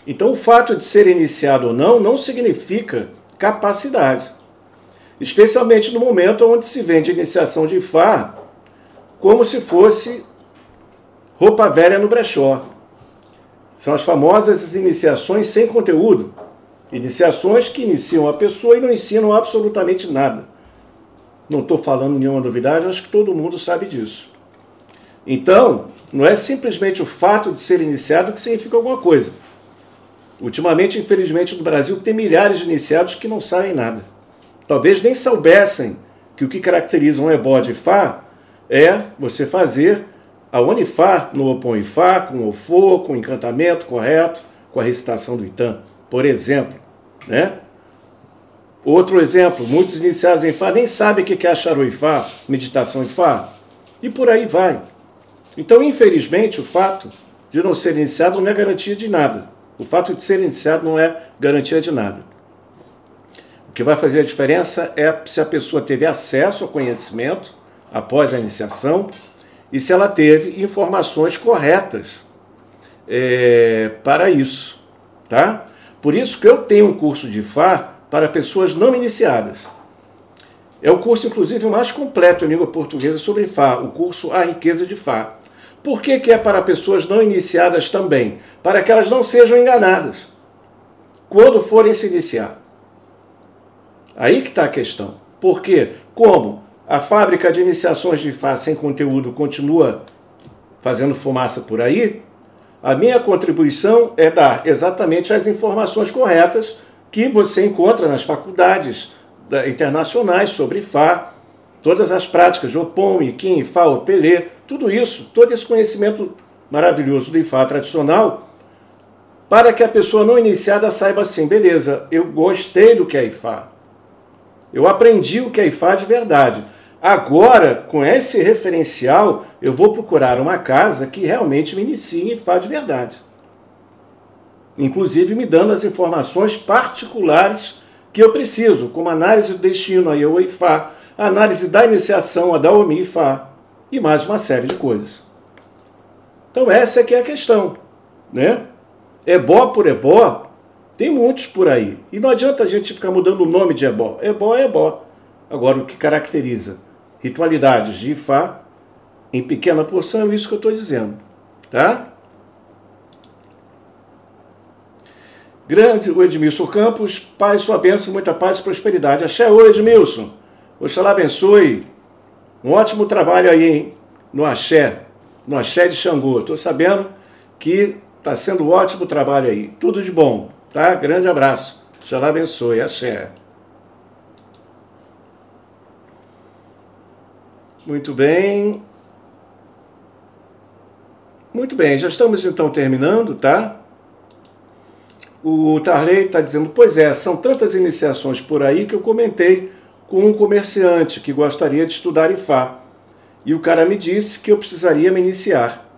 Então, o fato de ser iniciado ou não não significa capacidade. Especialmente no momento onde se vende iniciação de Fá como se fosse roupa velha no brechó. São as famosas iniciações sem conteúdo. Iniciações que iniciam a pessoa e não ensinam absolutamente nada. Não estou falando nenhuma novidade, acho que todo mundo sabe disso. Então, não é simplesmente o fato de ser iniciado que significa alguma coisa. Ultimamente, infelizmente, no Brasil tem milhares de iniciados que não sabem nada. Talvez nem soubessem que o que caracteriza um ebó de Fá é você fazer a Unifá no Opon Ifá, com o Fô, com encantamento correto, com a recitação do Itã, por exemplo. Né? Outro exemplo, muitos iniciados em Fá nem sabem o que é a Ifá, meditação em e por aí vai. Então, infelizmente, o fato de não ser iniciado não é garantia de nada. O fato de ser iniciado não é garantia de nada. O que vai fazer a diferença é se a pessoa teve acesso ao conhecimento após a iniciação e se ela teve informações corretas é, para isso, tá? Por isso que eu tenho um curso de Fá para pessoas não iniciadas. É o curso, inclusive, mais completo em língua portuguesa sobre Fá, o curso A Riqueza de Fá. Por que, que é para pessoas não iniciadas também? Para que elas não sejam enganadas quando forem se iniciar. Aí que está a questão. Porque, como a fábrica de iniciações de Fá sem conteúdo continua fazendo fumaça por aí, a minha contribuição é dar exatamente as informações corretas que você encontra nas faculdades internacionais sobre Fá, todas as práticas de Opom, Iquim, Ifá, Opelê, tudo isso, todo esse conhecimento maravilhoso do Ifá tradicional, para que a pessoa não iniciada saiba assim, beleza, eu gostei do que é Ifá. Eu aprendi o que é Ifá de verdade. Agora, com esse referencial, eu vou procurar uma casa que realmente me inicie em Ifá de verdade. Inclusive me dando as informações particulares que eu preciso, como análise do destino, a eu Ifá, análise da iniciação, a da Omi Fá, e mais uma série de coisas. Então essa é que é a questão, né? Ebó por ebó, tem muitos por aí. E não adianta a gente ficar mudando o nome de ebó. Ebó é ebó. Agora, o que caracteriza ritualidades de Ifá, em pequena porção, é isso que eu estou dizendo. Tá? Grande o Edmilson Campos, paz, sua bênção, muita paz e prosperidade. Axé, oi Edmilson. Oxalá abençoe. Um ótimo trabalho aí, hein? No Axé, no Axé de Xangô. Estou sabendo que está sendo um ótimo trabalho aí. Tudo de bom, tá? Grande abraço. Oxalá abençoe. Axé. Muito bem. Muito bem, já estamos então terminando, tá? O Tarley está dizendo, pois é, são tantas iniciações por aí que eu comentei com um comerciante que gostaria de estudar Ifá. E o cara me disse que eu precisaria me iniciar.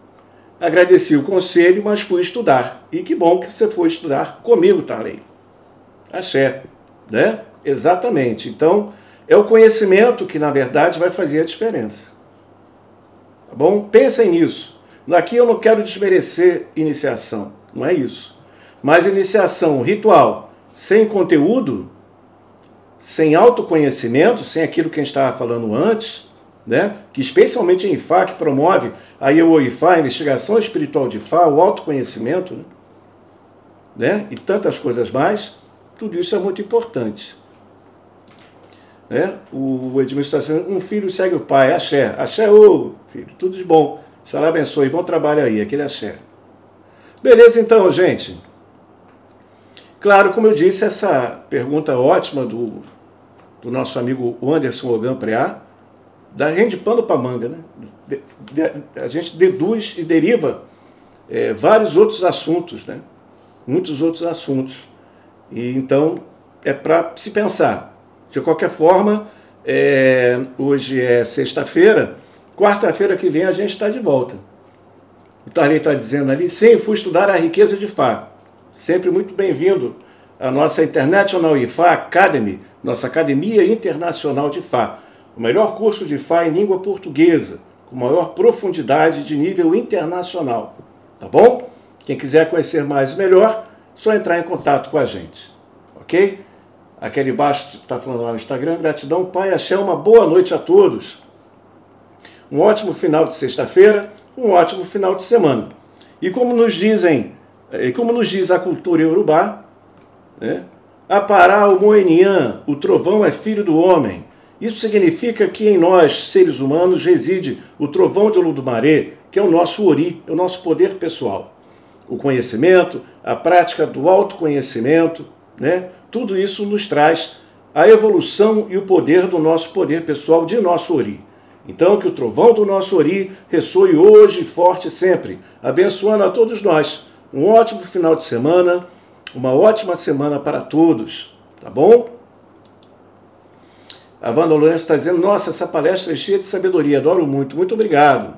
Agradeci o conselho, mas fui estudar. E que bom que você foi estudar comigo, Tarley. Axé, né? Exatamente. Então, é o conhecimento que, na verdade, vai fazer a diferença. Tá bom? Pensem nisso. Aqui eu não quero desmerecer iniciação, não é isso. Mas iniciação ritual sem conteúdo, sem autoconhecimento, sem aquilo que a gente estava falando antes, né? que especialmente em IFA, que promove a IFA, a investigação espiritual de IFA, o autoconhecimento, né? né? e tantas coisas mais, tudo isso é muito importante. Né? O Edmilson está dizendo, um filho segue o pai, axé, axé, ô filho, tudo de bom. Xalá abençoe, bom trabalho aí, aquele axé. Beleza então, gente. Claro, como eu disse, essa pergunta ótima do, do nosso amigo Anderson Ogan Preá, da rende pano para manga. Né? De, de, a gente deduz e deriva é, vários outros assuntos, né? muitos outros assuntos. E então é para se pensar. De qualquer forma, é, hoje é sexta-feira, quarta-feira que vem a gente está de volta. O Tarley está dizendo ali, sim, fui estudar a riqueza de Fá. Sempre muito bem-vindo à nossa International IFA Academy, nossa Academia Internacional de Fá. O melhor curso de Fá em língua portuguesa, com maior profundidade de nível internacional. Tá bom? Quem quiser conhecer mais melhor, só entrar em contato com a gente. Ok? Aquele baixo está falando lá no Instagram. Gratidão, Pai. Axé, uma boa noite a todos. Um ótimo final de sexta-feira, um ótimo final de semana. E como nos dizem e como nos diz a cultura iorubá, né? Apará o Moenian, o trovão é filho do homem. Isso significa que em nós, seres humanos, reside o trovão de Oludumaré, que é o nosso ori, é o nosso poder pessoal. O conhecimento, a prática do autoconhecimento, né? tudo isso nos traz a evolução e o poder do nosso poder pessoal, de nosso ori. Então, que o trovão do nosso ori ressoe hoje forte sempre, abençoando a todos nós um ótimo final de semana, uma ótima semana para todos, tá bom? A Wanda Lourenço está dizendo: Nossa, essa palestra é cheia de sabedoria, adoro muito, muito obrigado.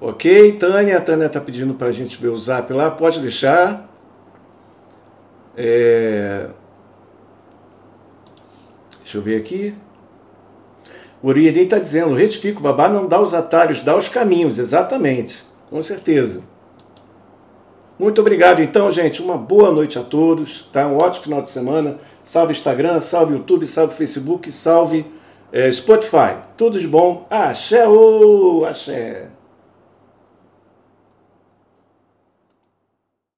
Ok, Tânia, a Tânia está pedindo para a gente ver o zap lá, pode deixar. É... Deixa eu ver aqui. O Uriedem está dizendo: retifico, o babá não dá os atalhos, dá os caminhos, exatamente, com certeza. Muito obrigado, então, gente. Uma boa noite a todos. Tá? Um ótimo final de semana. Salve Instagram, salve YouTube, salve Facebook, salve é, Spotify. Tudo de bom. Axé, ô, axé.